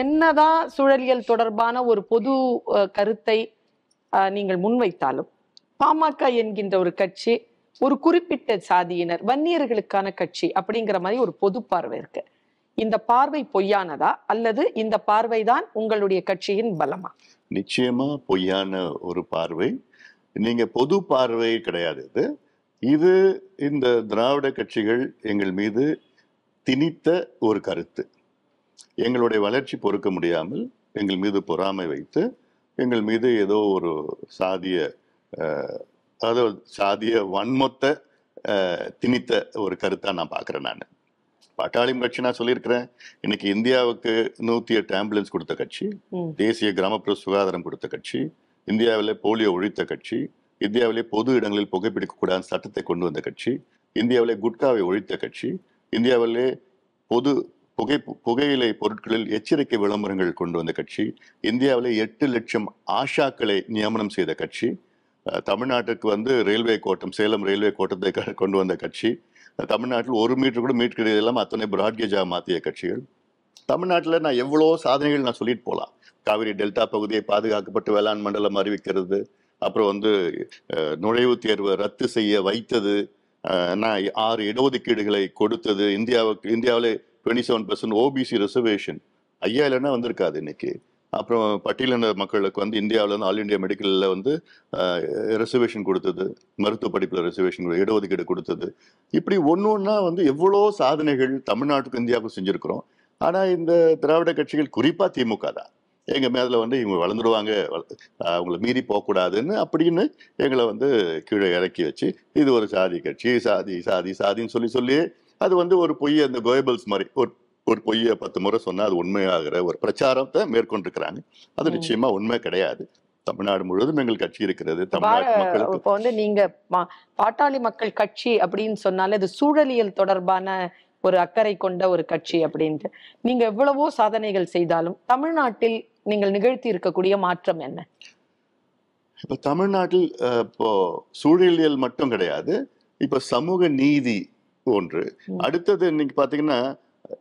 என்னதான் சூழலியல் தொடர்பான ஒரு பொது கருத்தை நீங்கள் முன்வைத்தாலும் பாமக என்கின்ற ஒரு கட்சி ஒரு குறிப்பிட்ட சாதியினர் வன்னியர்களுக்கான கட்சி அப்படிங்கிற மாதிரி ஒரு பொது பார்வை இருக்கு. இந்த பார்வை பொய்யானதா? அல்லது இந்த பார்வைதான் உங்களுடைய கட்சியின் பலமா? நிச்சயமா பொய்யான ஒரு பார்வை. நீங்க பொது பார்வை கிடையாது இது. இது இந்த திராவிட கட்சிகள் எங்கள் மீது திணித்த ஒரு கருத்து. எங்களுடைய வளர்ச்சி பொறுக்க முடியாமல் எங்கள் மீது பொறாமை வைத்து எங்கள் மீது ஏதோ ஒரு சாதிய அதாவது சாதிய வன்மொத்த திணித்த ஒரு கருத்தா நான் பார்க்கிறேன் நான் பாட்டாளி கட்சி நான் சொல்லியிருக்கிறேன் இன்னைக்கு இந்தியாவுக்கு நூத்தி எட்டு ஆம்புலன்ஸ் கொடுத்த கட்சி. தேசிய கிராமப்புற சுகாதாரம் கொடுத்த கட்சி இந்தியாவிலே போலியோ ஒழித்த கட்சி இந்தியாவிலே பொது இடங்களில் புகைப்பிடிக்கக்கூடாத சட்டத்தை கொண்டு வந்த கட்சி இந்தியாவிலே குட்காவை ஒழித்த கட்சி இந்தியாவிலே பொது புகை புகையிலை பொருட்களில் எச்சரிக்கை விளம்பரங்கள் கொண்டு வந்த கட்சி இந்தியாவில் எட்டு லட்சம் ஆஷாக்களை நியமனம் செய்த கட்சி தமிழ்நாட்டுக்கு வந்து ரயில்வே கோட்டம் சேலம் ரயில்வே கோட்டத்தை க- கொண்டு வந்த கட்சி தமிழ்நாட்டில் ஒரு மீட்டர் கூட மீட் கிடையாது இல்லாமல் அத்தனை பிராட்கேஜாக மாற்றிய கட்சிகள். தமிழ்நாட்டில் நான் எவ்வளோ சாதனைகள் நான் சொல்லிட்டு போகலாம் காவிரி டெல்டா பகுதியை பாதுகாக்கப்பட்டு வேளாண் மண்டலம் அறிவிக்கிறது அப்புறம் வந்து நுழைவுத் தேர்வை ரத்து செய்ய வைத்தது நான் ஆறு இடஒதுக்கீடுகளை கொடுத்தது இந்தியாவுக்கு இந்தியாவிலே twenty seven percent OBC reservation ஐயா இல்லைன்னா வந்திருக்காது இன்னைக்கு. அப்புறம் பட்டியலின மக்களுக்கு வந்து இந்தியாவில் வந்து ஆல் இந்தியா மெடிக்கலில் வந்து ரிசர்வேஷன் கொடுத்தது. மருத்துவ படிப்பில் ரிசர்வேஷன் இடஒதுக்கீடு கொடுத்தது. இப்படி ஒன்று ஒன்றா வந்து எவ்வளோ சாதனைகள் தமிழ்நாட்டுக்கும் இந்தியாவுக்கும் செஞ்சுருக்கிறோம். ஆனால் இந்த திராவிட கட்சிகள் குறிப்பாக திமுக தான். எங்கள் மேதில் வந்து இவங்க வளர்ந்துருவாங்க அவங்கள மீறி போகக்கூடாதுன்னு அப்படின்னு எங்களை வந்து கீழே இறக்கி வச்சு இது ஒரு சாதி கட்சி சாதி சாதி சாதின்னு சொல்லி சொல்லி அது வந்து ஒரு பொய்ய அந்த கோயபிள்ஸ் மாதிரி. ஒரு ஒரு பொய்ய பத்து முறை சொன்னா அது உண்மையாகிற ஒரு பிரச்சாரத்தை மேற்கொண்டிருக்கிறாங்க. அது. நிச்சயமா உண்மை கிடையாது. தமிழ்நாடு முழுவதும் எங்கள் கட்சி இருக்கிறது. தமிழ்நாட்டு பா- மக்களுக்கு இப்போ வந்து நீங்க பாட்டாளி மக்கள் கட்சி அப்படின்னு சொன்னாலே அது சூழலியல் தொடர்பான ஒரு அக்கறை கொண்ட ஒரு கட்சி அப்படின்ட்டு. நீங்க எவ்வளவோ சாதனைகள் செய்தாலும் தமிழ்நாட்டில் நீங்கள் நிகழ்த்தி இருக்கக்கூடிய மாற்றம் என்ன? இப்ப தமிழ்நாட்டில் இப்போ சூழலியல் மட்டும் கிடையாது. இப்ப சமூக நீதி ஒன்று. அடுத்தது இன்னைக்கு பாத்தீங்கன்னா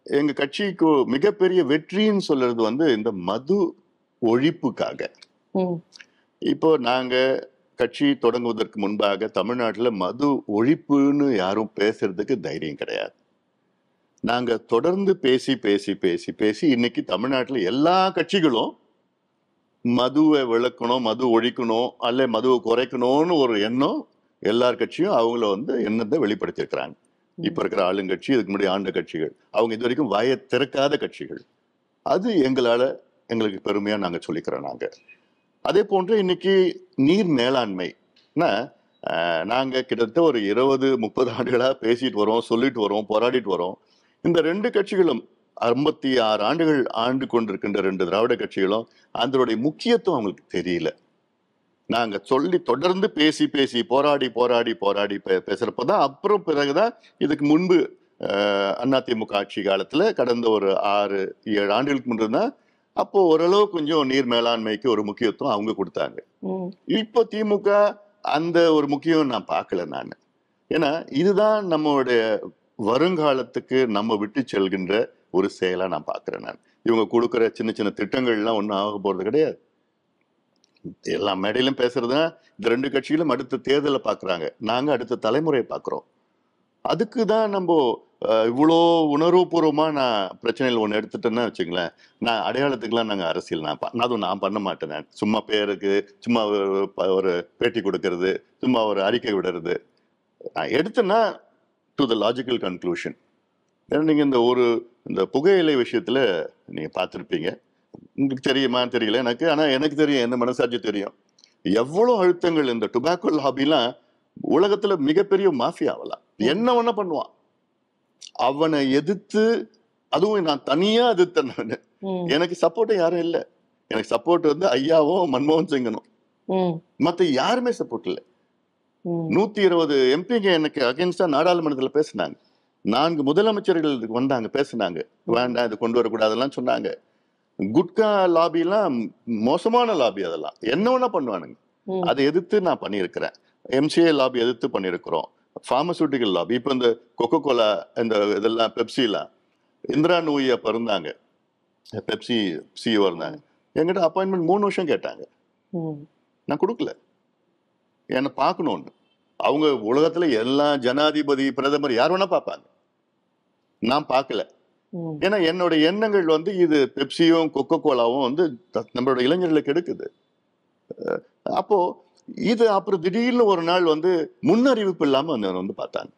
எங்க கட்சிக்கு மிகப்பெரிய வெற்றின்னு சொல்றது வந்து இந்த மது ஒழிப்புக்காக. இப்போ நாங்க கட்சி தொடங்குவதற்கு முன்பாக தமிழ்நாட்டுல மது ஒழிப்புன்னு யாரும் பேசுறதுக்கு தைரியம் கிடையாது. நாங்க தொடர்ந்து பேசி பேசி பேசி பேசி இன்னைக்கு தமிழ்நாட்டுல எல்லா கட்சிகளும் மதுவை விளக்கணும் மது ஒழிக்கணும் அல்ல மதுவை குறைக்கணும்னு ஒரு எண்ணம் எல்லார் கட்சியும் அவங்கள வந்து எண்ணத்தை வெளிப்படுத்தியிருக்கிறாங்க. இப்ப இருக்கிற ஆளுங்கட்சி இதுக்கு முன்னாடி ஆண்ட கட்சிகள். அவங்க இது வரைக்கும் வாயை திறக்காத கட்சிகள். அது எங்களால எங்களுக்கு பெருமையா நாங்க சொல்லிக்கிறோம் நாங்க. அதே போன்று இன்னைக்கு நீர் மேலாண்மை. நாங்கள் நாங்க கிட்டத்தட்ட ஒரு இருபது முப்பது ஆண்டுகளா பேசிட்டு வரோம் சொல்லிட்டு வரோம் போராடிட்டு வரோம். இந்த ரெண்டு கட்சிகளும் ஐம்பத்தி ஆறு ஆண்டுகள் ஆண்டு கொண்டிருக்கின்ற ரெண்டு திராவிட கட்சிகளும் அதனுடைய முக்கியத்துவம் அவங்களுக்கு தெரியல. நாங்க சொல்லி தொடர்ந்து பேசி பேசி போராடி போராடி போராடி பே- பேசுறப்பதான் அப்புறம் பிறகுதான் இதுக்கு முன்பு ஆஹ், அதிமுக ஆட்சி காலத்துல கடந்த ஒரு ஆறு ஏழு ஆண்டுகளுக்கு முன்பு தான் அப்போ ஓரளவு கொஞ்சம் நீர் மேலாண்மைக்கு ஒரு முக்கியத்துவம் அவங்க கொடுத்தாங்க. இப்போ திமுக அந்த ஒரு முக்கியம் நான் பார்க்கல நான். ஏன்னா இதுதான் நம்மளுடைய வருங்காலத்துக்கு நம்ம விட்டு செல்கின்ற ஒரு செயலா நான் பார்க்கிறேன் நான். இவங்க கொடுக்குற சின்ன சின்ன திட்டங்கள்லாம் ஒன்றும் ஆக போறது கிடையாது. எல்லா மேடையிலும் பேசுறதுன்னா இந்த ரெண்டு கட்சிகளும் அடுத்த தேர்தலை பார்க்குறாங்க. நாங்கள் அடுத்த தலைமுறையை பார்க்குறோம். அதுக்கு தான் நம்ம இவ்வளோ உணர்வுபூர்வமாக நான் பிரச்சனையில் ஒன்று எடுத்துட்டேன்னா வச்சுங்களேன் நான் அடையாளத்துக்கெலாம் நாங்கள் அரசியல் நான் அதுவும் நான் பண்ண மாட்டேன் சும்மா பேருக்கு சும்மா ஒரு ஒரு பேட்டி கொடுக்கறது சும்மா ஒரு அறிக்கை விடுறது. நான் எடுத்தேன்னா டு த லாஜிக்கல் கன்க்ளூஷன் ஏன்னா நீங்கள் இந்த ஒரு இந்த புகையிலை விஷயத்தில் நீங்கள் பார்த்துருப்பீங்க. உங்களுக்கு தெரியுமான்னு தெரியல எனக்கு. ஆனால் எனக்கு தெரியும் என்ன மனசாட்சி தெரியும். எவ்வளோ அழுத்தங்கள் இந்த டுபாக்கோ லாபிலாம் உலகத்துல மிகப்பெரிய மாஃபியாவலாம் என்ன வேணா பண்ணுவான் அவனை எதிர்த்து அதுவும் நான் தனியா எதிர்த்தேன் நானு. எனக்கு சப்போர்ட் யாரும் இல்லை. எனக்கு சப்போர்ட் வந்து ஐயாவும் மன்மோகன் சிங்கனும். மத்த யாருமே சப்போர்ட் இல்லை. நூத்தி இருபது எம்பிங்க எனக்கு அகேன்ஸ்டா நாடாளுமன்றத்துல பேசினாங்க. நான்கு முதலமைச்சர்கள் வந்தாங்க பேசினாங்க. வேண்டாம் இது கொண்டு வரக்கூடாதெல்லாம் சொன்னாங்க. குட்கா லாபிலாம் மோசமான லாபி அதெல்லாம். என்ன வேணா பண்ணுவானுங்க. அதை எதிர்த்து நான் பண்ணியிருக்கிறேன். எம்சிஏ லாபி எதிர்த்து பண்ணியிருக்கிறோம். ஃபார்மசூட்டிக்கல் லாபி இப்போ இந்த கொக்கோ கோலா இந்த இதெல்லாம் பெப்சிலாம் இந்திரா நூயி அப்போ இருந்தாங்க பெப்சி சிஇஓ இருந்தாங்க. என்கிட்ட அப்பாயின்மெண்ட் மூணு வருஷம் கேட்டாங்க. நான் கொடுக்கல. என்னை பார்க்கணும்னு. அவங்க உலகத்துல எல்லா ஜனாதிபதி பிரதமர் யார் வேணா பார்ப்பாங்க. நான் பார்க்கல. ஏன்னா என்னோட எண்ணங்கள் வந்து இது பெப்சியும் கொக்கோ கோலாவும் வந்து நம்மளோட இளைஞர்களுக்கு எடுக்குது. அப்போ இது அப்புறம் திடீர்னு ஒரு நாள் வந்து முன்னறிவிப்பு இல்லாம வந்து வந்து பார்த்தாங்க.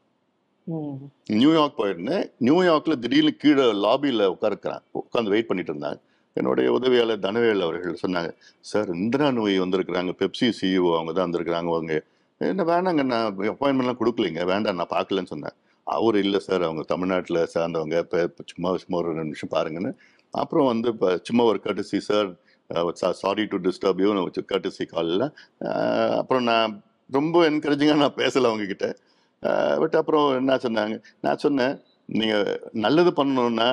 நியூயார்க் போயிருந்தேன். நியூயார்க்ல திடீர்னு கீழே லாபியில் உட்காருக்கிறான். உட்காந்து வெயிட் பண்ணிட்டு இருந்தாங்க என்னுடைய உதவியாளர் தனவேல் அவர்கள் சொன்னாங்க சார் இந்திரா நோய் வந்திருக்கிறாங்க. பெப்சி சிஇஓ அவங்க தான் வந்திருக்கிறாங்க. அவங்க என்ன வேணாங்க. நான் அப்பாயின்மெண்ட்லாம் கொடுக்கலைங்க. வேண்டாம். நான் பார்க்கலன்னு சொன்னேன் அவர் இல்லை சார். அவங்க தமிழ்நாட்டில் சார்ந்தவங்க. இப்போ சும்மா சும்மா ஒரு ரெண்டு நிமிஷம் பாருங்கன்னு. அப்புறம் வந்து இப்போ சும்மா ஒரு கட்டுசி sir sorry to disturb you கட்டுசி காலில் அப்புறம் நான் ரொம்ப என்கரேஜிங்காக நான் பேசலை அவங்கக்கிட்ட பட் அப்புறம் என்ன சொன்னாங்க? நான் சொன்னேன் நீங்கள் நல்லது பண்ணணுன்னா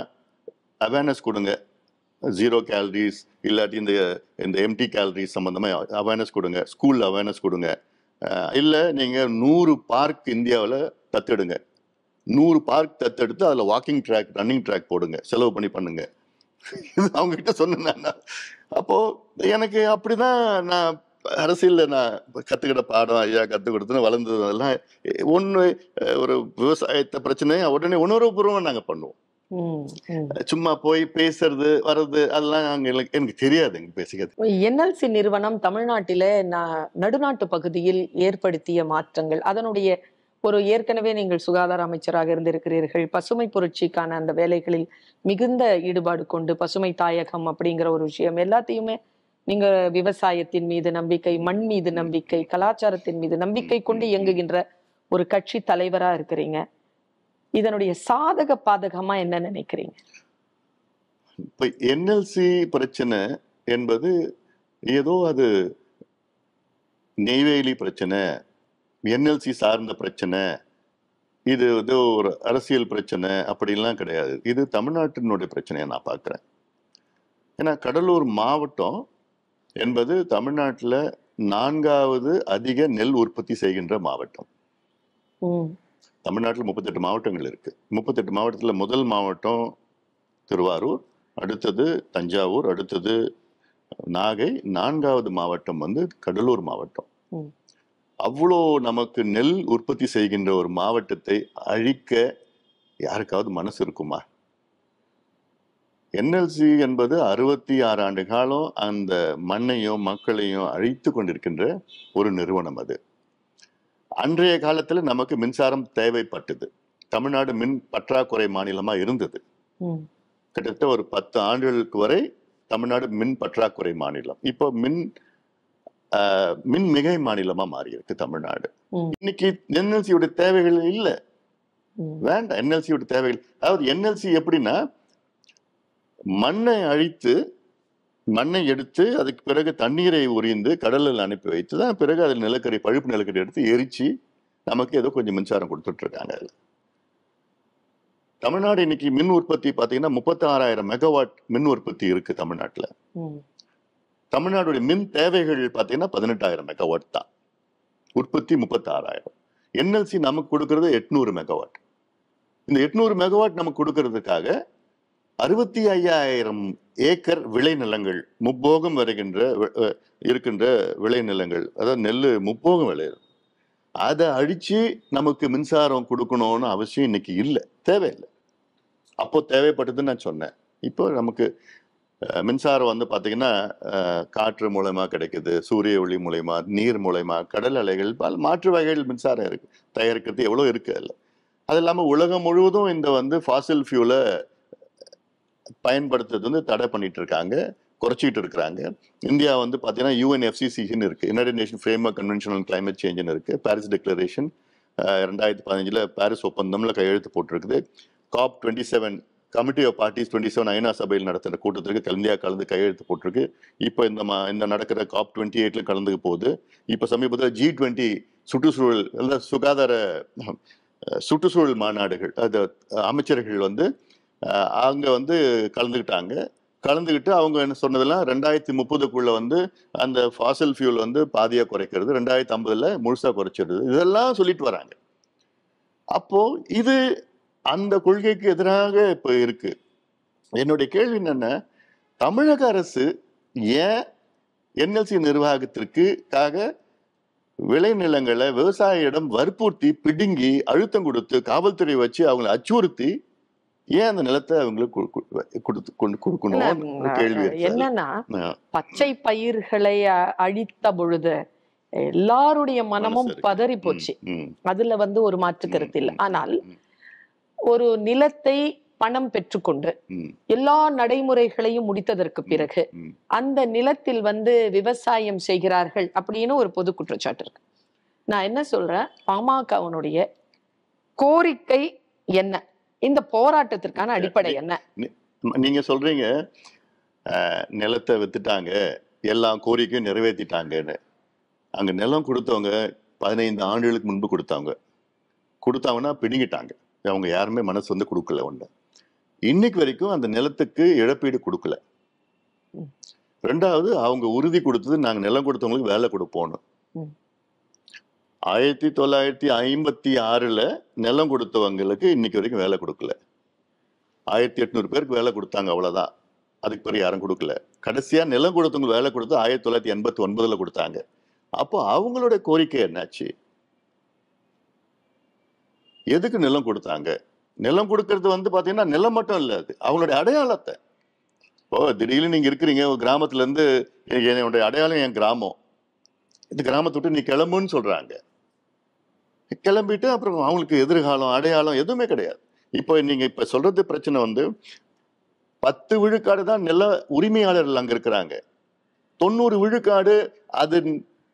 அவேர்னஸ் கொடுங்க. ஜீரோ கேலரிஸ் இல்லாட்டி இந்த இந்த எம்டி கேலரிஸ் சம்மந்தமாக அவேர்னஸ் கொடுங்க. ஸ்கூலில் அவேர்னஸ் கொடுங்க. இல்லை நீங்கள் நூறு பார்க் இந்தியாவில் தத்தெடுங்க. நூறு பார்க் தத்தெடுத்து அதில் வாக்கிங் ட்ராக் ரன்னிங் ட்ராக் போடுங்க. செலவு பண்ணி பண்ணுங்க. இது அவங்க கிட்ட சொன்னேன் நான். அப்போ எனக்கு அப்படிதான் நான் அரசியல்ல நான் கத்துக்கிட்ட பாடம் ஐயா கத்து கொடுத்துன்னு வளர்ந்ததெல்லாம் ஒன்று ஒரு விவசாயத்தை பிரச்சனையை உடனே உணர்வுபூர்வமாக நாங்கள் பண்ணுவோம். சும்மா போய் பேசுறது வர்றது அதெல்லாம் அங்க எனக்கு தெரியாது பேசிக்கிறது என்எல்சி நிறுவனம் தமிழ்நாட்டில நடுநாட்டு பகுதியில் ஏற்படுத்திய மாற்றங்கள் அதனுடைய ஒரு ஏற்கனவே நீங்கள் சுகாதார அமைச்சராக இருந்திருக்கிறீர்கள். பசுமை புரட்சிக்கான அந்த வேலைகளில் மிகுந்த ஈடுபாடு கொண்டு பசுமை தாயகம் அப்படிங்கிற ஒரு விஷயம் எல்லாத்தையுமே நீங்க விவசாயத்தின் மீது நம்பிக்கை மண் மீது நம்பிக்கை கலாச்சாரத்தின் மீது நம்பிக்கை கொண்டு இயங்குகின்ற ஒரு கட்சி தலைவரா இருக்கிறீங்க. இதனுடைய சாதக பாதகமா என்ன நினைக்கிறீங்க? இப்ப என்எல்சி பிரச்சனை என்பது ஏதோ அது நெய்வேலி பிரச்சனை என்எல்சி சார்ந்த பிரச்சனை இது ஏதோ ஒரு அரசியல் பிரச்சனை அப்படிலாம் கிடையாது. இது தமிழ்நாட்டினுடைய பிரச்சனையை நான் பார்க்குறேன். ஏன்னா கடலூர் மாவட்டம் என்பது தமிழ்நாட்டில் நான்காவது அதிக நெல் உற்பத்தி செய்கின்ற மாவட்டம். தமிழ்நாட்டில் முப்பத்தெட்டு மாவட்டங்கள் இருக்கு. முப்பத்தெட்டு மாவட்டத்தில் முதல் மாவட்டம் திருவாரூர் அடுத்தது தஞ்சாவூர் அடுத்தது நாகை நான்காவது மாவட்டம் வந்து கடலூர் மாவட்டம். அவ்வளோ நமக்கு நெல் உற்பத்தி செய்கின்ற ஒரு மாவட்டத்தை அழிக்க யாருக்காவது மனசு இருக்குமா? என்எல்சி என்பது அறுபத்தி ஆறு ஆண்டு காலம் அந்த மண்ணையும் மக்களையும் அழித்து கொண்டிருக்கின்ற ஒரு நிறுவனம் அது. அன்றைய காலத்துல நமக்கு மின்சாரம் தேவைப்பட்டது. தமிழ்நாடு மின் பற்றாக்குறை மாநிலமா இருந்தது. கிட்டத்தட்ட ஒரு பத்து ஆண்டுகளுக்கு வரை தமிழ்நாடு மின் பற்றாக்குறை மாநிலம். இப்போ மின் மின் மிகை மாநிலமா மாறி இருக்கு தமிழ்நாடு. இன்னைக்கு என்எல்சியோட தேவைகள் இல்லை. வேண்டாம் என்எல்சியோட தேவைகள். அதாவது என்எல்சி எப்படின்னா மண்ணை அழித்து மண்ணை எடுத்து அதுக்கு பிறகு தண்ணீரை உரிந்து கடலில் அனுப்பி வைத்து தான் பிறகு அதில் நிலக்கரி பழுப்பு நிலக்கரி எடுத்து எரிச்சு நமக்கு ஏதோ கொஞ்சம் மின்சாரம் கொடுத்துட்டு இருக்காங்க அதுல. தமிழ்நாடு இன்னைக்கு மின் உற்பத்தி பார்த்தீங்கன்னா முப்பத்தி ஆறாயிரம் மெகாவாட் மின் உற்பத்தி இருக்கு தமிழ்நாட்டில். தமிழ்நாடுடைய மின் தேவைகள் பார்த்தீங்கன்னா பதினெட்டாயிரம் மெகாவாட் தான். உற்பத்தி முப்பத்தாறாயிரம். என்எல்சி நமக்கு கொடுக்கறது எட்நூறு மெகாவாட் இந்த எட்நூறு மெகாவாட் நமக்கு கொடுக்கறதுக்காக அறுபத்தி ஐயாயிரம் ஏக்கர் விளைநிலங்கள் முப்போகம் வருகின்ற இருக்கின்ற விளைநிலங்கள் அதாவது நெல் முப்போகம் விளையிறது. அதை அழிச்சு நமக்கு மின்சாரம் கொடுக்கணும்னு அவசியம் இன்னைக்கு இல்லை. தேவையில்லை. அப்போ தேவைப்பட்டதுன்னு நான் சொன்னேன். இப்போ நமக்கு மின்சாரம் வந்து பார்த்தீங்கன்னா காற்று மூலயமா கிடைக்குது சூரிய ஒளி மூலயமா நீர் மூலயமா கடல் அலைகள் பல மாற்று வகைகள் மின்சாரம் இருக்கு. தயாரிக்கிறது எவ்வளோ இருக்கு அதில். அது இல்லாமல் உலகம் முழுவதும் இந்த வந்து ஃபாசில் ஃபியூலை பயன்படுத்துறது வந்து தடை பண்ணிட்டு இருக்காங்க குறைச்சிட்டு இருக்கிறாங்க. இந்தியா வந்து பார்த்தீங்கன்னா யூஎன்எஃப்சிசின்னு இருக்குது united nation framework convention on climate சேஞ்சுன்னு இருக்குது பாரிஸ் டிக்ளரேஷன் ரெண்டாயிரத்தி பதினஞ்சில் பாரிஸ் ஒப்பந்தம்ல கையெழுத்து போட்டிருக்குது. COP twenty seven committee of parties twenty seven ஐநா சபையில் நடத்துகிற கூட்டத்திற்கு கலந்தியா கலந்து கையெழுத்து போட்டிருக்கு. இப்போ இந்த மா இந்த நடக்கிற காப் டுவெண்ட்டி எயிட்டில் கலந்துக்க போகுது. இப்போ சமீபத்தில் ஜி டுவெண்ட்டி சுற்றுச்சூழல் அதாவது சுகாதார சுற்றுச்சூழல் மாநாடுகள் அது அமைச்சர்கள் வந்து அஹ், வந்து கலந்துக்கிட்டாங்க. கலந்துக்கிட்டு அவங்க என்ன சொன்னதெல்லாம் ரெண்டாயிரத்தி முப்பதுக்குள்ளே வந்து அந்த ஃபாசல் ஃபியூல் வந்து பாதியா குறைக்கிறது ரெண்டாயிரத்தி ஐம்பதுல முழுசா குறைச்சிடுது இதெல்லாம் சொல்லிட்டு வராங்க. அப்போ இது அந்த கொள்கைக்கு எதிராக இப்போ இருக்கு. என்னுடைய கேள்வி என்னன்னா தமிழக அரசு ஏன் என்எல்சி நிர்வாகத்திற்குக்காக விளைநிலங்களை விவசாயியிடம் வற்புறுத்தி பிடுங்கி அழுத்தம் கொடுத்து காவல்துறை வச்சு அவங்களை அச்சுறுத்தி ஏன் அந்த நிலத்தை அவங்களுக்கு கொடுத்து கொண்டு கொடுக்கணும் கேள்வி. என்னன்னா பச்சை பயிர்களை அழித்த பொழுது எல்லாருடைய மனமும். பதறி போச்சு அதுல வந்து ஒரு மாற்று கருத்து இல்லை. ஆனால் ஒரு நிலத்தை பணம் பெற்றுக்கொண்டு எல்லா நடைமுறைகளையும் முடித்ததற்கு பிறகு. அந்த நிலத்தில் வந்து விவசாயம் செய்கிறார்கள் அப்படின்னு ஒரு பொது குற்றச்சாட்டு இருக்கு. நான் என்ன சொல்றேன்? பாமகவனுடைய கோரிக்கை என்ன? இந்த போராட்டத்திற்கான அடிப்படை என்ன? நீங்க சொல்றீங்க நிலத்தை வித்துட்டாங்க எல்லா கோரிக்கையும் நிறைவேற்றிட்டாங்கன்னு அங்க நிலம் கொடுத்தவங்க பதினைந்து ஆண்டுகளுக்கு முன்பு கொடுத்தவங்க. கொடுத்தாங்கன்னா பிடுங்கிட்டாங்க. அவங்க யாருமே மனசு வந்து கொடுக்கல ஒண்ணு. இன்னைக்கு வரைக்கும் அந்த நிலத்துக்கு இழப்பீடு கொடுக்கல. ரெண்டாவது அவங்க உறுதி கொடுத்தது நாங்க நிலம் கொடுத்தவங்களுக்கு வேலை கொடுப்போம்னு. ஆயிரத்தி தொள்ளாயிரத்தி ஐம்பத்தி ஆறுல நிலம் கொடுத்தவங்களுக்கு இன்னைக்கு வரைக்கும் வேலை கொடுக்கல. ஆயிரத்தி எட்நூறு பேருக்கு வேலை கொடுத்தாங்க அவ்வளவுதான். அதுக்கு பிறகு யாரும் கொடுக்கல. கடைசியா நிலம் கொடுத்தவங்க வேலை கொடுத்து ஆயிரத்தி தொள்ளாயிரத்தி எண்பத்தி ஒன்பதுல கொடுத்தாங்க. அப்போ அவங்களோட கோரிக்கை என்னாச்சு? எதுக்கு நிலம் கொடுத்தாங்க? நிலம் கொடுக்கறது வந்து பார்த்தீங்கன்னா நிலம் மட்டும் இல்லை அது. அவங்களுடைய அடையாளத்தை. ஓ திடீர்னு நீங்கள் இருக்கிறீங்க ஒரு கிராமத்துலேருந்து என்னுடைய அடையாளம் என் கிராமம். இந்த கிராமத்தை விட்டு நீ கிளம்புன்னு சொல்கிறாங்க கிளம்பிட்டு அப்புறம் அவங்களுக்கு எதிர்காலம் அடையாளம் எதுவுமே கிடையாது. இப்போ நீங்கள் இப்போ சொல்கிறது பிரச்சனை வந்து பத்து விழுக்காடு தான் நில உரிமையாளர்கள் அங்கே இருக்கிறாங்க. தொண்ணூறு விழுக்காடு அது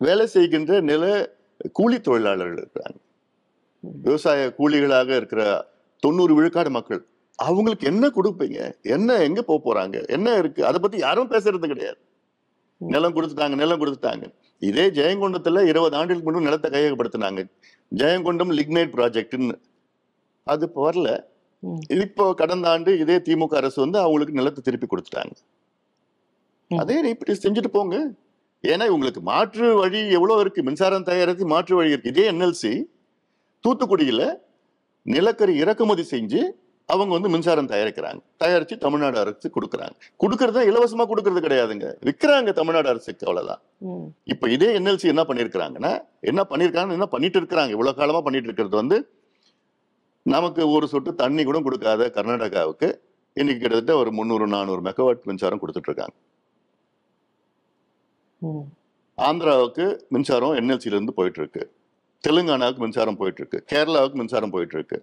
வேலை செய்கின்ற நில கூலி தொழிலாளர்கள் இருக்கிறாங்க. விவசாய கூலிகளாக இருக்கிற தொண்ணூறு விழுக்காடு மக்கள் அவங்களுக்கு என்ன கொடுப்பீங்க? என்ன எங்க போக போறாங்க? என்ன இருக்கு? அதை பத்தி யாரும் பேசுறது கிடையாது. நிலம் கொடுத்துட்டாங்க நிலம் கொடுத்துட்டாங்க. இதே ஜெயங்கொண்டத்துல இருபது ஆண்டுகளுக்கு முன்பு நிலத்தை கையகப்படுத்தினாங்க. ஜெயங்கொண்டம் லிக்னைட் ப்ராஜெக்ட்னு. அது இப்போ வரல. இப்போ கடந்த ஆண்டு இதே திமுக அரசு வந்து அவங்களுக்கு நிலத்தை திருப்பி கொடுத்துட்டாங்க. அதே இப்படி செஞ்சுட்டு போங்க. ஏன்னா உங்களுக்கு மாற்று வழி எவ்வளவு இருக்கு? மின்சாரம் தயாரித்து மாற்று வழி இருக்கு. இதே என்எல்சி தூத்துக்குடியில நிலக்கரி இறக்குமதி செஞ்சு அவங்க வந்து மின்சாரம் தயாரிக்கிறாங்க. தயாரிச்சு தமிழ்நாடு அரசு கொடுக்குறாங்க. கொடுக்கறது இலவசமா கொடுக்கறது கிடையாதுங்க. விற்கிறாங்க தமிழ்நாடு அரசுக்கு அவ்வளவுதான். ம், இப்ப இதே என்எல்சி என்ன பண்ணிருக்கிறாங்கன்னா என்ன பண்ணிருக்காங்க என்ன பண்ணிட்டு இருக்கிறாங்க இவ்வளவு காலமா பண்ணிட்டு இருக்கிறது வந்து நமக்கு ஒரு சொட்டு தண்ணி கூட கொடுக்காத கர்நாடகாவுக்கு இன்னைக்கு கிட்டத்தட்ட ஒரு முந்நூறு நானூறு மெகாவாட் மின்சாரம் கொடுத்துட்டு இருக்காங்க ஆந்திராவுக்கு மின்சாரம் இருந்து போயிட்டு இருக்கு தெலுங்கானாவுக்கு மின்சாரம் போயிட்டு இருக்கு கேரளாவுக்கு மின்சாரம் போயிட்டு இருக்கு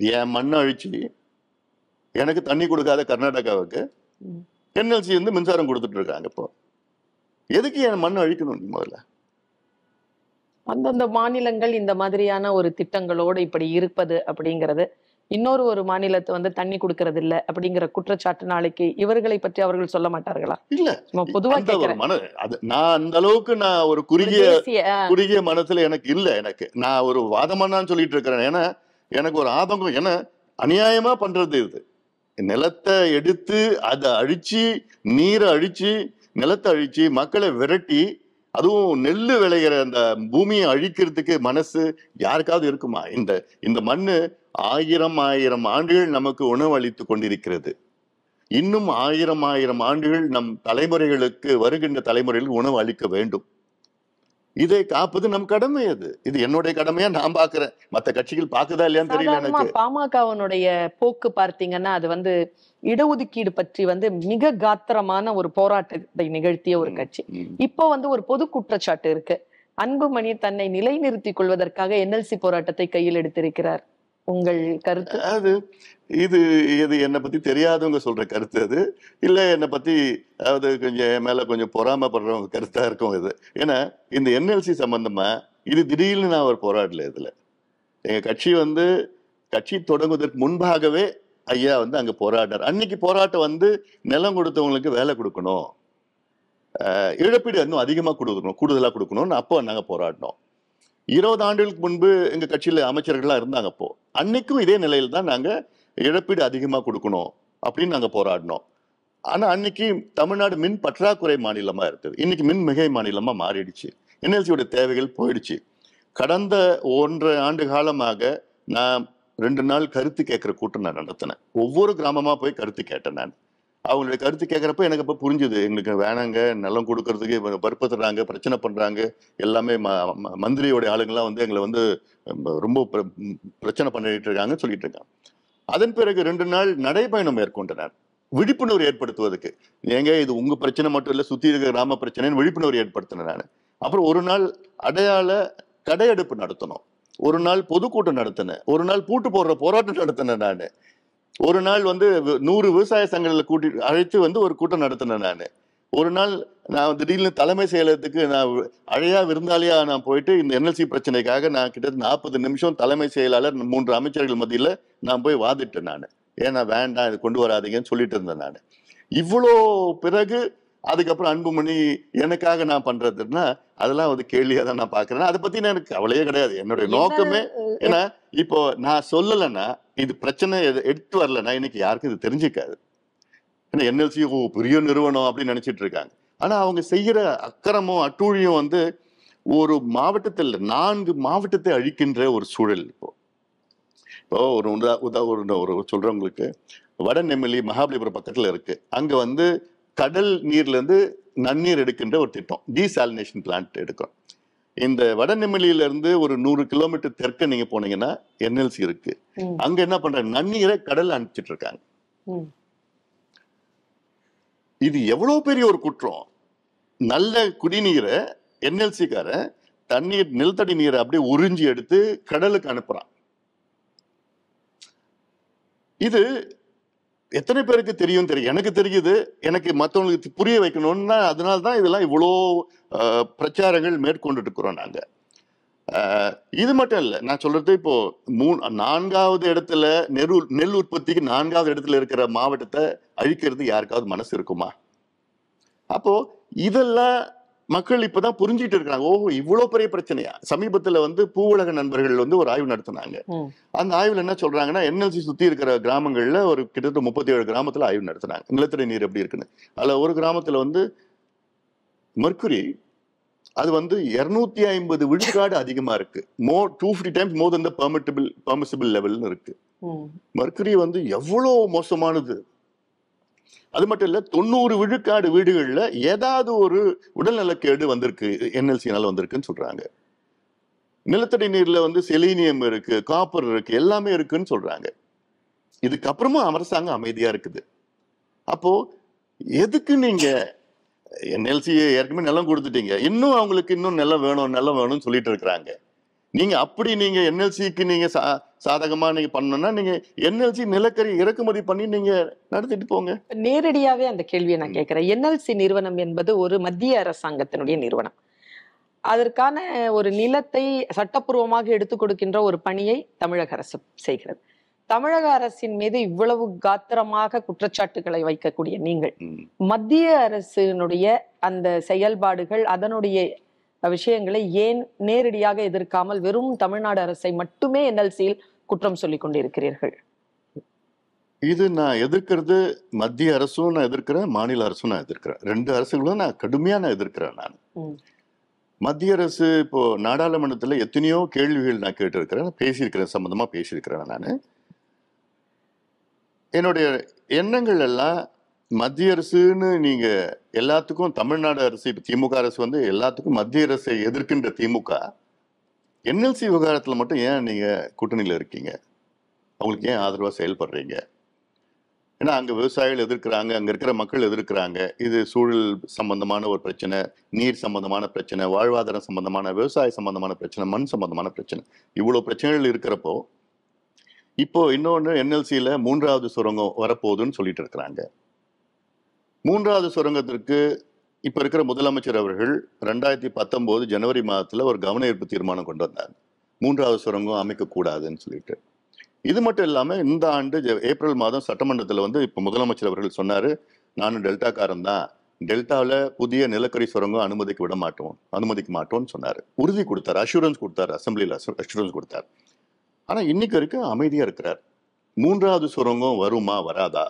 என் மண்ணை அழிச்சு எனக்கு தண்ணி கொடுக்காத கர்நாடகாவுக்கு. என்எல்சி வந்து மின்சாரம் கொடுத்துட்டு இருக்காங்க இப்போ. எதுக்கு என் மண்ணை அழிக்கணும் நீ முதல்ல? அந்தந்த மாநிலங்கள் இந்த மாதிரியான ஒரு திட்டங்களோடு இப்படி இருப்பது அப்படிங்கிறது இன்னொரு ஒரு மாநிலத்தை வந்து தண்ணி கொடுக்கறது இல்ல அப்படிங்கிற குற்றச்சாட்டு நாளைக்கு இவர்களை பற்றி அவர்கள் சொல்ல மாட்டார்களா? இல்ல. பொதுவா நான் அந்த அளவுக்கு நான் ஒரு குறுகிய குறுகிய மனசுல எனக்கு இல்ல எனக்கு. நான் ஒரு வாதமானான்னு சொல்லிட்டு இருக்கிறேன். ஏன்னா எனக்கு ஒரு ஆதங்கம் ஏன்னா அநியாயமா பண்றது இது. நிலத்தை எடுத்து அதை அழிச்சு நீரை அழிச்சு நிலத்தை அழிச்சு மக்களை விரட்டி அதுவும் நெல்லு விளைகிற அந்த பூமியை அழிக்கிறதுக்கு மனசு யாருக்காவது இருக்குமா? இந்த இந்த மண்ணு ஆயிரம் ஆயிரம் ஆண்டுகள் நமக்கு உணவு அளித்து கொண்டிருக்கிறது. இன்னும் ஆயிரம் ஆயிரம் ஆண்டுகள் நம் தலைமுறைகளுக்கு வருகின்ற தலைமுறைகளுக்கு உணவு அளிக்க வேண்டும். இதை காப்பது நம் கடமை அது. இது என்னுடைய கடமையா நான் பாக்குறேன் மத்த கட்சிகள் பாக்குதா இல்லையான்னு தெரியல எனக்கு. பாமகவனுடைய போக்கு பார்த்தீங்கன்னா அது வந்து இடஒதுக்கீடு பற்றி வந்து மிக காத்திரமான ஒரு போராட்டத்தை நிகழ்த்திய ஒரு கட்சி. இப்போ வந்து ஒரு பொது குற்றச்சாட்டு இருக்கு. அன்புமணி தன்னை நிலைநிறுத்திக் கொள்வதற்காக என்எல்சி போராட்டத்தை கையில் எடுத்திருக்கிறார். உங்கள் கருத்து? அது இது இது என்னை பத்தி தெரியாதவங்க சொல்ற கருத்து அது. இல்ல என்னை பத்தி அதாவது கொஞ்சம் என் மேல கொஞ்சம் பொறாமப்படுறவங்க கருத்தா இருக்கும் இது. ஏன்னா இந்த என்எல்சி சம்பந்தமா இது திடீர்னு நான் ஒரு போராடல இதுல. எங்க கட்சி வந்து கட்சி தொடங்குவதற்கு முன்பாகவே ஐயா வந்து அங்க போராடுறார். அன்னைக்கு போராட்டம் வந்து நிலம் கொடுத்தவங்களுக்கு வேலை கொடுக்கணும். இழப்பீடு இன்னும் அதிகமா கொடுக்கணும் கூடுதலா கொடுக்கணும்னு அப்போ நாங்க போராடினோம். இருபது ஆண்டுகளுக்கு முன்பு எங்க கட்சியில அமைச்சர்கள்லாம் இருந்தாங்க அப்போ. அன்னைக்கும் இதே நிலையில் தான் நாங்கள் இழப்பீடு அதிகமாக கொடுக்கணும் அப்படின்னு நாங்கள் போராடினோம். ஆனால் அன்னைக்கு தமிழ்நாடு மின் பற்றாக்குறை மாநிலமாக இருக்குது. இன்னைக்கு மின் மிகை மாநிலமாக மாறிடுச்சு. என்எல்சியோட தேவைகள் போயிடுச்சு. கடந்த ஒன்றரை ஆண்டு காலமாக நான் ரெண்டு நாள் கருத்து கேட்குற கூட்டம் நான் நடத்தினேன். ஒவ்வொரு கிராமமாக போய் கருத்து கேட்டேன் நான். அவங்களுடைய கருத்து கேட்குறப்ப எனக்கு அப்போ புரிஞ்சுது. எங்களுக்கு வேணாங்க நிலம் கொடுக்கறதுக்கு இவங்க வற்புறுத்துறாங்க பிரச்சனை பண்றாங்க. எல்லாமே ம ம- மந்திரியோட வந்து எங்களை வந்து ரொம்ப- பிர- பிரச்சனை பண்ணிட்டு இருக்காங்கன்னு சொல்லிட்டு இருக்காங்க. அதன் பிறகு ரெண்டு நாள் நடைபயணம் மேற்கொண்டனர். விழிப்புணர்வு ஏற்படுத்துவதற்கு. ஏங்க இது உங்க பிரச்சனை மட்டும் இல்லை சுத்தி இருக்கிற கிராம பிரச்சனைன்னு விழிப்புணர்வு ஏற்படுத்தினேன் நான். அப்புறம் ஒரு நாள் அடையாள கடையெடுப்பு நடத்தணும். ஒரு நாள் பொதுக்கூட்டம் நடத்தினேன். ஒரு நாள் பூட்டு போடுற போராட்டம் நடத்தினேன் நான். ஒரு நாள் வந்து நூறு விவசாய சங்கங்களை கூட்டி அழைத்து வந்து ஒரு கூட்டம் நடத்தினேன் நான். ஒரு நாள் நான் திடீர்னு தலைமை செயலகத்துக்கு நான் அழையா விருந்தாளியா நான் போயிட்டு இந்த என்எல்சி பிரச்சனைக்காக நான் கிட்டத்தட்ட நாற்பது நிமிஷம் தலைமை செயலாளர் மூன்று அமைச்சர்கள் மத்தியில் நான் போய் வாதிட்டேன் நான். ஏன்னா வேண்டாம் இது கொண்டு வராதீங்கன்னு சொல்லிட்டு இருந்தேன் நான். இவ்வளோ பிறகு அதுக்கப்புறம் அன்புமணி எனக்காக நான் பண்றதுன்னா அதெல்லாம் வந்து கேள்வியா தான் நான் பாக்குறேன். அதை பத்தி எனக்கு கவலையே கிடையாது. என்னுடைய நோக்கமே ஏன்னா இப்போ நான் சொல்லலைன்னா இது பிரச்சனை எடுத்து வரலன்னா இன்னைக்கு யாருக்கும் இது தெரிஞ்சுக்காது. ஏன்னா என்எல்சி ஓ பெரிய நிறுவனம் அப்படின்னு நினைச்சிட்டு இருக்காங்க. ஆனா அவங்க செய்யற அக்கிரமும் அட்டூழியம் வந்து ஒரு மாவட்டத்தில் நான்கு மாவட்டத்தை அழிக்கின்ற ஒரு சூழல் இப்போ. இப்போ ஒரு உதா உதா ஒரு உங்களுக்கு வட நெம்மலி மகாபலிபுரம் பக்கத்துல இருக்கு. அங்க வந்து கடல் நீர்ல இருந்து நன்னீர் எடுக்கின்ற ஒரு திட்டம் டீசாலினேஷன் பிளான்ட் எடுக்கும். இந்த வட நெம்மலியில இருந்து ஒரு நூறு கிலோமீட்டர் தெற்க நீங்க போனீங்கன்னா என்எல்சி இருக்கு. அங்க என்ன பண்றாங்க நன்னீரை கடல்ல அனுப்பிச்சிட்டு இருக்காங்க. இது எவ்வளவு பெரிய ஒரு குற்றம்? நல்ல குடிநீரை என்எல்சிக்காரன் தண்ணீர் நிலத்தடி நீரை அப்படியே உறிஞ்சி எடுத்து கடலுக்கு அனுப்புறான். இது எத்தனை பேருக்கு தெரியும் தெரியும். எனக்கு தெரியுது எனக்கு மற்றவங்களுக்கு புரிய வைக்கணும்னா அதனால தான் இதெல்லாம் இவ்வளோ பிரச்சாரங்கள் மேற்கொண்டுட்டு இருக்கிறோம் நாங்கள் இது மட்டும் இல்லை நான் சொல்றது இப்போ மூணு நான்காவது இடத்துல நெல் நெல் உற்பத்திக்கு நான்காவது இடத்துல இருக்கிற மாவட்டத்தை அழிக்கிறது யாருக்காவது மனசு இருக்குமா? அப்போ இதெல்லாம் மக்கள் இப்பதான் புரிஞ்சிட்டு இருக்காங்க. ஓஹோ இவ்வளவு பெரிய பிரச்சனையா? சமீபத்துல வந்து பூவுலக நண்பர்கள் வந்து ஒரு ஆய்வு நடத்தினாங்க. அந்த ஆய்வுல என்ன சொல்றாங்கன்னா என்எல்சி சுத்தி இருக்கிற கிராமங்கள்ல ஒரு கிட்டத்தட்ட முப்பத்தி ஏழு கிராமத்துல ஆய்வு நடத்தினாங்க. நிலத்தடி நீர் எப்படி இருக்குன்னு. அதுல ஒரு கிராமத்துல வந்து மர்க்குரி அது வந்து இருநூத்தி ஐம்பது விழுக்காடு அதிகமா இருக்கு. More to fifty times more than the permittable permissible லெவல்னு இருக்கு. மர்க்குரி வந்து எவ்வளோ மோசமானது. அது மட்டும் இல்லை தொண்ணூறு விழுக்காடு வீடுகளில் ஏதாவது ஒரு உடல்நலக்கேடு வந்திருக்கு என்எல்சினால வந்திருக்குன்னு சொல்றாங்க. நிலத்தடி நீரில் வந்து செலீனியம் இருக்கு காப்பர் இருக்கு எல்லாமே இருக்குன்னு சொல்றாங்க. இதுக்கப்புறமும் அரசாங்கம் அமைதியா இருக்குது. அப்போ எதுக்கு நீங்க என்எல்சியை ஏற்கனவே நிலம் கொடுத்துட்டீங்க? இன்னும் அவங்களுக்கு இன்னும் நிலம் வேணும் நிலம் வேணும்னு சொல்லிட்டு இருக்கிறாங்க. நீங்க அப்படி நீங்க என்எல்சிக்கு நீங்க சா- சாதகமா நீங்க பண்ணணும்னா நீங்க என்எல்சி நிலக்கரி இறக்குமதி பண்ணி நீங்க நடத்திட்டு போங்க. நேரடியாவே அந்த கேள்வியை நான் கேட்கிறேன். என்எல்சி நிறுவனம் என்பது ஒரு மத்திய அரசாங்கத்தினுடைய நிறுவனம். அதற்கான ஒரு நிலத்தை சட்டப்பூர்வமாக எடுத்துக் கொடுக்கின்ற ஒரு பணியை தமிழக அரசு செய்கிறது. தமிழக அரசின் மீது இவ்வளவு காத்திரமாக குற்றச்சாட்டுகளை வைக்கக்கூடிய நீங்கள். மத்திய அரசினுடைய அந்த செயல்பாடுகள் அதனுடைய விஷயங்களை ஏன் நேரடியாக எதிர்க்காமல் வெறும் தமிழ்நாடு அரசை மட்டுமே என்எல்சியில் குற்றம் சொல்லிக் கொண்டிருக்கிறீர்கள்? இது நான் எதிர்க்கிறது மத்திய அரசும் நான் எதிர்க்கிறேன் மாநில அரசும் நான் எதிர்க்கிறேன். ரெண்டு அரசுகளும் நான் கடுமையா நான் எதிர்க்கிறேன் நான். மத்திய அரசு இப்போ நாடாளுமன்றத்துல எத்தனையோ கேள்விகள் நான் கேட்டிருக்கிறேன் பேசியிருக்கிறேன் சம்பந்தமா பேசியிருக்கிறேன் நான். என்னுடைய எண்ணங்கள் எல்லாம் மத்திய அரசுன்னு நீங்க எல்லாத்துக்கும் தமிழ்நாடு அரசு இப்ப திமுக அரசு வந்து எல்லாத்துக்கும் மத்திய அரசை எதிர்க்கின்ற திமுக என்எல்சி விவகாரத்தில் மட்டும் ஏன் நீங்க கூட்டணியில் இருக்கீங்க? அவங்களுக்கு ஏன் ஆதரவாக செயல்படுறீங்க? ஏன்னா அங்க விவசாயிகள் எதிர்க்கிறாங்க அங்க இருக்கிற மக்கள் எதிர்க்கிறாங்க. இது சூழல் சம்பந்தமான ஒரு பிரச்சனை நீர் சம்பந்தமான பிரச்சனை வாழ்வாதாரம் சம்பந்தமான விவசாய சம்பந்தமான பிரச்சனை மண் சம்பந்தமான பிரச்சனை. இவ்வளவு பிரச்சனைகள் இருக்கிறப்போ இப்போ இன்னொன்று என்எல்சியில் மூன்றாவது சுரங்கம் வரப்போகுதுன்னு சொல்லிட்டு இருக்கிறாங்க. மூன்றாவது சுரங்கத்திற்கு இப்ப இருக்கிற முதலமைச்சர் அவர்கள் ரெண்டாயிரத்தி பத்தொன்பது ஜனவரி மாதத்தில் ஒரு கவன ஈர்ப்பு தீர்மானம் கொண்டு வந்தார். மூன்றாவது சுரங்கம் அமைக்கக்கூடாதுன்னு சொல்லிட்டு. இது மட்டும் இல்லாமல் இந்த ஆண்டு ஏப்ரல் மாதம் சட்டமன்றத்தில் வந்து இப்போ முதலமைச்சர் அவர்கள் சொன்னாரு நானும் டெல்டாக்காரன் தான் டெல்டாவில் புதிய நிலக்கரி சுரங்கம் அனுமதிக்க விட மாட்டோம் அனுமதிக்க மாட்டோம்னு சொன்னார். உறுதி கொடுத்தார் அஷூரன்ஸ் கொடுத்தார் அசம்பிளியில் அஷூரன்ஸ் கொடுத்தார். ஆனால் இன்னைக்கு வரைக்கும் அமைதியாக இருக்கிறார். மூன்றாவது சுரங்கம் வருமா வராதா?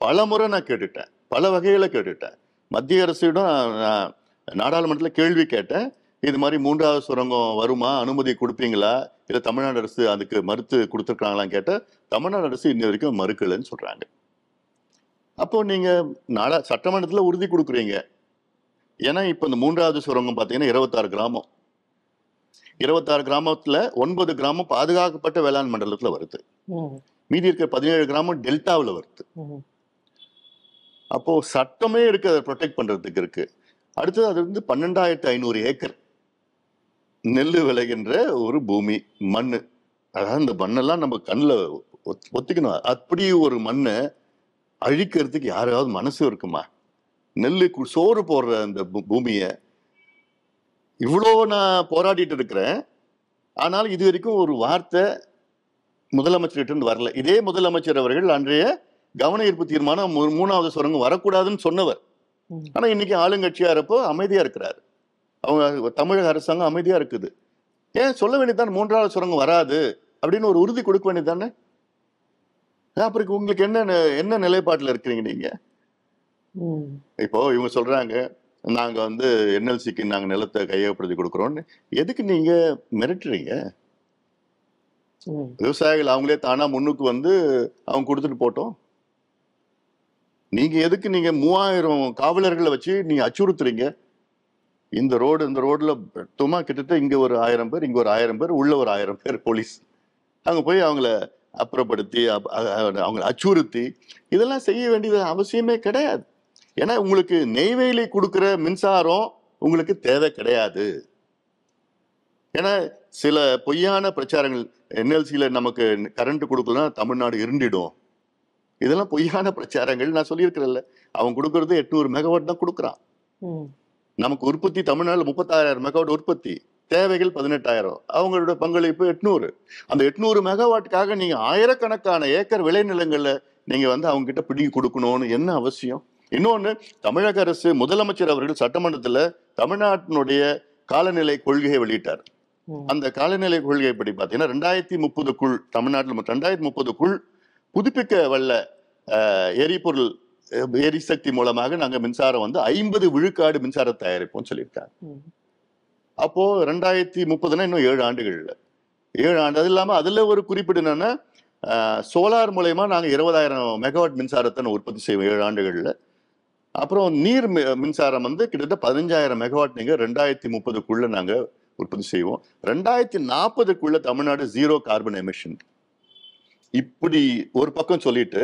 பல முறை நான் கேட்டுட்டேன். பல வகையில கேட்டுட்டேன். மத்திய அரசிடம் நான் நாடாளுமன்றத்தில் கேள்வி கேட்டேன். இது மாதிரி மூன்றாவது சுரங்கம் வருமா? அனுமதி கொடுப்பீங்களா? இல்ல தமிழ்நாடு அரசு அதுக்கு மறுத்து கொடுத்துருக்காங்களான்னு கேட்ட தமிழ்நாடு அரசு இன்ன வரைக்கும் மறுக்கலைன்னு சொல்றாங்க. அப்போ நீங்க நாடா சட்டமன்றத்துல உறுதி கொடுக்குறீங்க. ஏன்னா இப்ப இந்த மூன்றாவது சுரங்கம் பாத்தீங்கன்னா இருபத்தாறு கிராமம். இருபத்தாறு கிராமத்துல ஒன்பது கிராமம் பாதுகாக்கப்பட்ட வேளாண் மண்டலத்துல வருது. மீதி இருக்கிற பதினேழு கிராமம் டெல்டாவில் வருது. அப்போது அப்போ சட்டமே இருக்கு அதை ப்ரொடெக்ட் பண்றதுக்கு இருக்கு. அடுத்தது அது வந்து பன்னெண்டாயிரத்து ஐநூறு ஏக்கர் நெல் விளைகின்ற ஒரு பூமி மண் அதாவது இந்த மண்ணெல்லாம் நம்ம கண்ணில் ஒத்திக்கணும். அப்படி ஒரு மண்ணை அழிக்கிறதுக்கு யாராவது மனசு இருக்குமா? நெல் சோறு போடுற அந்த பூமியை. இவ்வளோ நான் போராடிட்டு இருக்கிறேன். ஆனால் இது வரைக்கும் ஒரு வார்த்தை முதலமைச்சர்கிட்ட வரல. இதே முதலமைச்சர் அவர்கள் அன்றைய கவன ஈர்ப்பு தீர்மானம் மூணாவது சுரங்கம் வரக்கூடாதுன்னு சொன்னவர். ஆனா இன்னைக்கு ஆளுங்கட்சியா இருப்போ அமைதியா இருக்கிறாரு. அவங்க தமிழக அரசாங்கம் அமைதியா இருக்குது. ஏன் சொல்ல வேண்டியதுதான் மூன்றாவது சுரங்கம் வராது அப்படின்னு ஒரு உறுதி கொடுக்க வேண்டியதுதானே? அப்புறம் உங்களுக்கு என்ன என்ன நிலைப்பாட்டுல இருக்கிறீங்க நீங்க? இப்போ இவங்க சொல்றாங்க நாங்க வந்து என்எல்சிக்கு நாங்க நிலத்தை கையகப்படுத்தி கொடுக்குறோம்னு. எதுக்கு நீங்க மிரட்டுறீங்க? விவசாயிகள் அவங்களே தானா முன்னுக்கு வந்து அவங்க கொடுத்துட்டு போட்டோம். நீங்க எதுக்கு நீங்க மூவாயிரம் காவலர்களை வச்சு நீங்க அச்சுறுத்துறீங்க? இந்த ரோடு இந்த ரோட்ல சும்மா கிட்டத்தட்ட இங்க ஒரு ஆயிரம் பேர் இங்க ஒரு ஆயிரம் பேர் உள்ள ஒரு ஆயிரம் பேர் போலீஸ். அங்க போய் அவங்கள அப்புறப்படுத்தி அப்- அவங்கள அச்சுறுத்தி இதெல்லாம் செய்ய வேண்டியது அவசியமே கிடையாது. ஏன்னா உங்களுக்கு நெய்வேலி கொடுக்குற மின்சாரம் உங்களுக்கு தேவை கிடையாது. ஏன்னா சில பொய்யான பிரச்சாரங்கள் என்எல்சியில் நமக்கு கரண்ட் கொடுக்கலன்னா தமிழ்நாடு இருண்டிடும். இதெல்லாம் பொய்யான பிரச்சாரங்கள். நான் சொல்லியிருக்கிறேன்ல. அவன் கொடுக்கறது எட்நூறு மெகாவாட் தான் கொடுக்குறான். நமக்கு உற்பத்தி தமிழ்நாட்டில் முப்பத்தாயிரம் மெகாவாட் உற்பத்தி. தேவைகள் பதினெட்டாயிரம். அவங்களோட பங்களிப்பு எட்நூறு. அந்த எட்நூறு மெகாவாட்டுக்காக நீங்க ஆயிரக்கணக்கான ஏக்கர் விளைநிலங்கள்ல நீங்க வந்து அவங்க கிட்ட பிடிங்கி கொடுக்கணும்னு என்ன அவசியம்? இன்னொன்னு தமிழக அரசு முதலமைச்சர் அவர்கள் சட்டமன்றத்துல தமிழ்நாட்டினுடைய காலநிலை கொள்கையை வெளியிட்டார். அந்த காலநிலை கொள்கை படி பார்த்தீங்கன்னா ரெண்டாயிரத்தி முப்பதுக்குள் தமிழ்நாட்டில் ரெண்டாயிரத்தி முப்பதுக்குள் புதுப்பிக்க வல்ல எரிபொருள் எரிசக்தி மூலமாக நாங்க மின்சாரம் வந்து ஐம்பது விழுக்காடு மின்சாரம் தயாரிப்போம்னு சொல்லியிருக்காங்க. அப்போ ரெண்டாயிரத்தி முப்பதுனா இன்னும் ஏழு ஆண்டுகள்ல. ஏழு ஆண்டு அது இல்லாம அதுல ஒரு குறிப்பிடு என்னன்னா சோலார் மூலயமா நாங்க இருபதாயிரம் மெகாவாட் மின்சாரத்தை நான் உற்பத்தி செய்வோம் ஏழு ஆண்டுகள்ல. அப்புறம் நீர் மின்சாரம் வந்து கிட்டத்தட்ட பதினஞ்சாயிரம் மெகாவாட் நீங்க ரெண்டாயிரத்தி முப்பதுக்குள்ள நாங்க உற்பத்தி செய்வோம். ரெண்டாயிரத்தி நாற்பதுக்குள்ள தமிழ்நாடு ஜீரோ கார்பன் எமிஷன் இப்படி ஒரு பக்கம் சொல்லிட்டு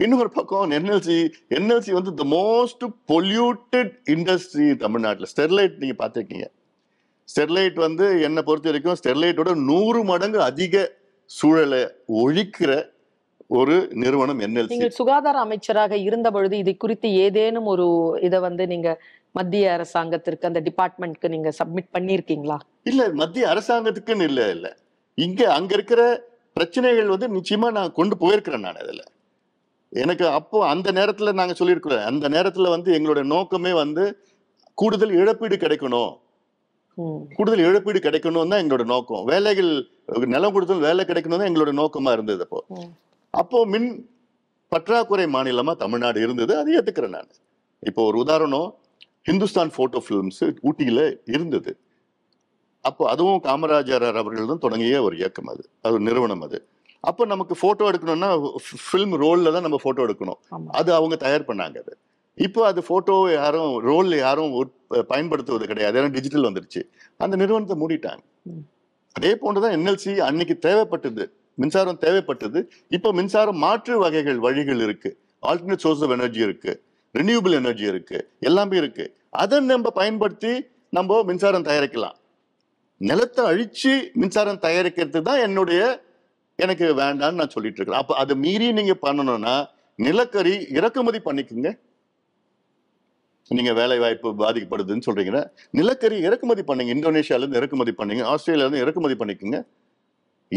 இன்னொரு பக்கம் என்எல்சி என்எல்சி வந்து த மோஸ்ட் பொல்யூட்டட் இண்டஸ்ட்ரி தமிழ்நாட்டில் ஸ்டெர்லைட் நீங்க பார்த்திருக்கீங்க. ஸ்டெர்லைட் வந்து என்னை பொறுத்த வரைக்கும் ஸ்டெர்லைட்டோட நூறு மடங்கு அதிக சூழலை ஒழிக்கிற ஒரு நிறுவனம் என்எல்சி நீங்கள் சுகாதார அமைச்சராக இருந்த பொழுது இது குறித்து ஏதேனும் ஒரு இதை வந்து நீங்க மத்திய அரசாங்கத்திற்கு அந்த டிபார்ட்மெண்ட்க்கு நீங்க சப்மிட் பண்ணியிருக்கீங்களா? இல்ல மத்திய அரசாங்கத்துக்குன்னு இல்ல இல்ல. இங்க அங்க இருக்கிற பிரச்சனைகள் வந்து நிச்சயமா நான் கொண்டு போயிருக்கிறேன் நான் அதுல எனக்கு அப்போ அந்த நேரத்துல நாங்க சொல்லியிருக்கிறோம். அந்த நேரத்துல வந்து எங்களுடைய நோக்கமே வந்து கூடுதல் இழப்பீடு கிடைக்கணும். கூடுதல் இழப்பீடு கிடைக்கணும் தான் எங்களோட நோக்கம். வேலைகள் நிலம் கொடுத்தல் வேலை கிடைக்கணும் தான் எங்களோட நோக்கமா இருந்தது அப்போ. அப்போ மின் பற்றாக்குறை மாநிலமா தமிழ்நாடு இருந்தது. அதை ஏத்துக்கிறேன் நான். இப்போ ஒரு உதாரணம் ஹிந்துஸ்தான் போட்டோ ஃபிலிம்ஸ் ஊட்டியில இருந்தது. அப்போ அதுவும் காமராஜர் அவர்கள் தான் தொடங்கிய ஒரு இயக்கம் அது. அது நிறுவனம் அது. அப்போ நமக்கு போட்டோ எடுக்கணும்னா ஃபிலிம் ரோல்ல தான் நம்ம போட்டோ எடுக்கணும். அது அவங்க தயார் பண்ணாங்க அது. இப்போ அது போட்டோ யாரும் ரோல்ல யாரும் பயன்படுத்துவது கிடையாது. ஏன்னா டிஜிட்டல் வந்துருச்சு. அந்த நிறுவனத்தை மூடிட்டாங்க. அதே போன்றுதான் என்எல்சி அன்னைக்கு தேவைப்பட்டது. மின்சாரம் தேவைப்பட்டது. இப்போ மின்சாரம் மாற்று வகைகள் வழிகள் இருக்கு. ஆல்டர்னேட் சோர்ஸ் ஆஃப் எனர்ஜி இருக்கு. ரினியூபிள் எனர்ஜி இருக்கு. எல்லாமே இருக்கு. அதை நம்ம பயன்படுத்தி நம்ம மின்சாரம் தயாரிக்கலாம். நிலத்தை அழிச்சு மின்சாரம் தயாரிக்கிறது தான் என்னுடைய எனக்கு வேண்டாம்னு நான் சொல்லிட்டு இருக்கிறேன். அப்ப அதை மீறி நீங்க பண்ணணும்னா நிலக்கரி இறக்குமதி பண்ணிக்கோங்க. நீங்க வேலை வாய்ப்பு பாதிக்கப்படுதுன்னு சொல்றீங்கன்னா நிலக்கரி இறக்குமதி பண்ணுங்க. இந்தோனேஷியால இருந்து இறக்குமதி பண்ணுங்க. ஆஸ்திரேலியால இருந்து இறக்குமதி பண்ணிக்கோங்க.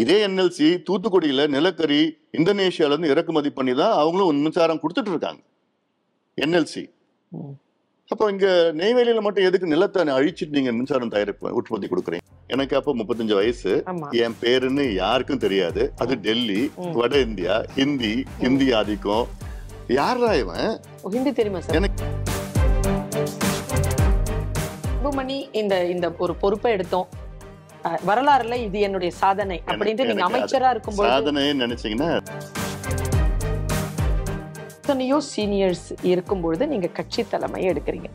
இதே என்எல்சி தூத்துக்குடியில நிலக்கரி இந்தோனேஷியால இருந்து இறக்குமதி பண்ணி தான் அவங்களும் மின்சாரம் கொடுத்துட்டு இருக்காங்க. என்எல்சி. அப்போ இங்க நெய்வேலியில மட்டும் எதுக்கு நிலத்தை அழிச்சிட்டு நீங்க மின்சாரம் தயாரிப்பு உற்பத்தி கொடுக்குறீங்க? எனக்கு அப்போ முப்பத்தஞ்சு வயசு. என் பேருன்னு யாருக்கும் தெரியாது. அது டெல்லி. வட இந்தியா ஹிந்தி ஹிந்தி ஆதிக்கம். யாரா இவன்? ஹிந்தி தெரியுமா சார்? எனக்கு- அன்புமணி இந்த இந்த ஒரு பொறுப்பை எடுத்தோம். வரலாறுல இது என்னுடைய சாதனை அப்படின்ட்டு நீங்க அமைச்சரா இருக்கும்போது சாதனைன்னு நினைச்சீங்கன்னா எத்தனையோ சீனியர்ஸ் இருக்கும் பொழுது நீங்க கட்சி தலைமையை எடுக்கிறீங்க.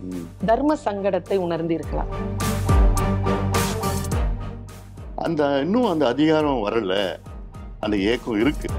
தர்ம சங்கடத்தை உணர்ந்தீர்களா அந்த இன்னும் அந்த அதிகாரம் வரல. அந்த ஏக்கம் இருக்குது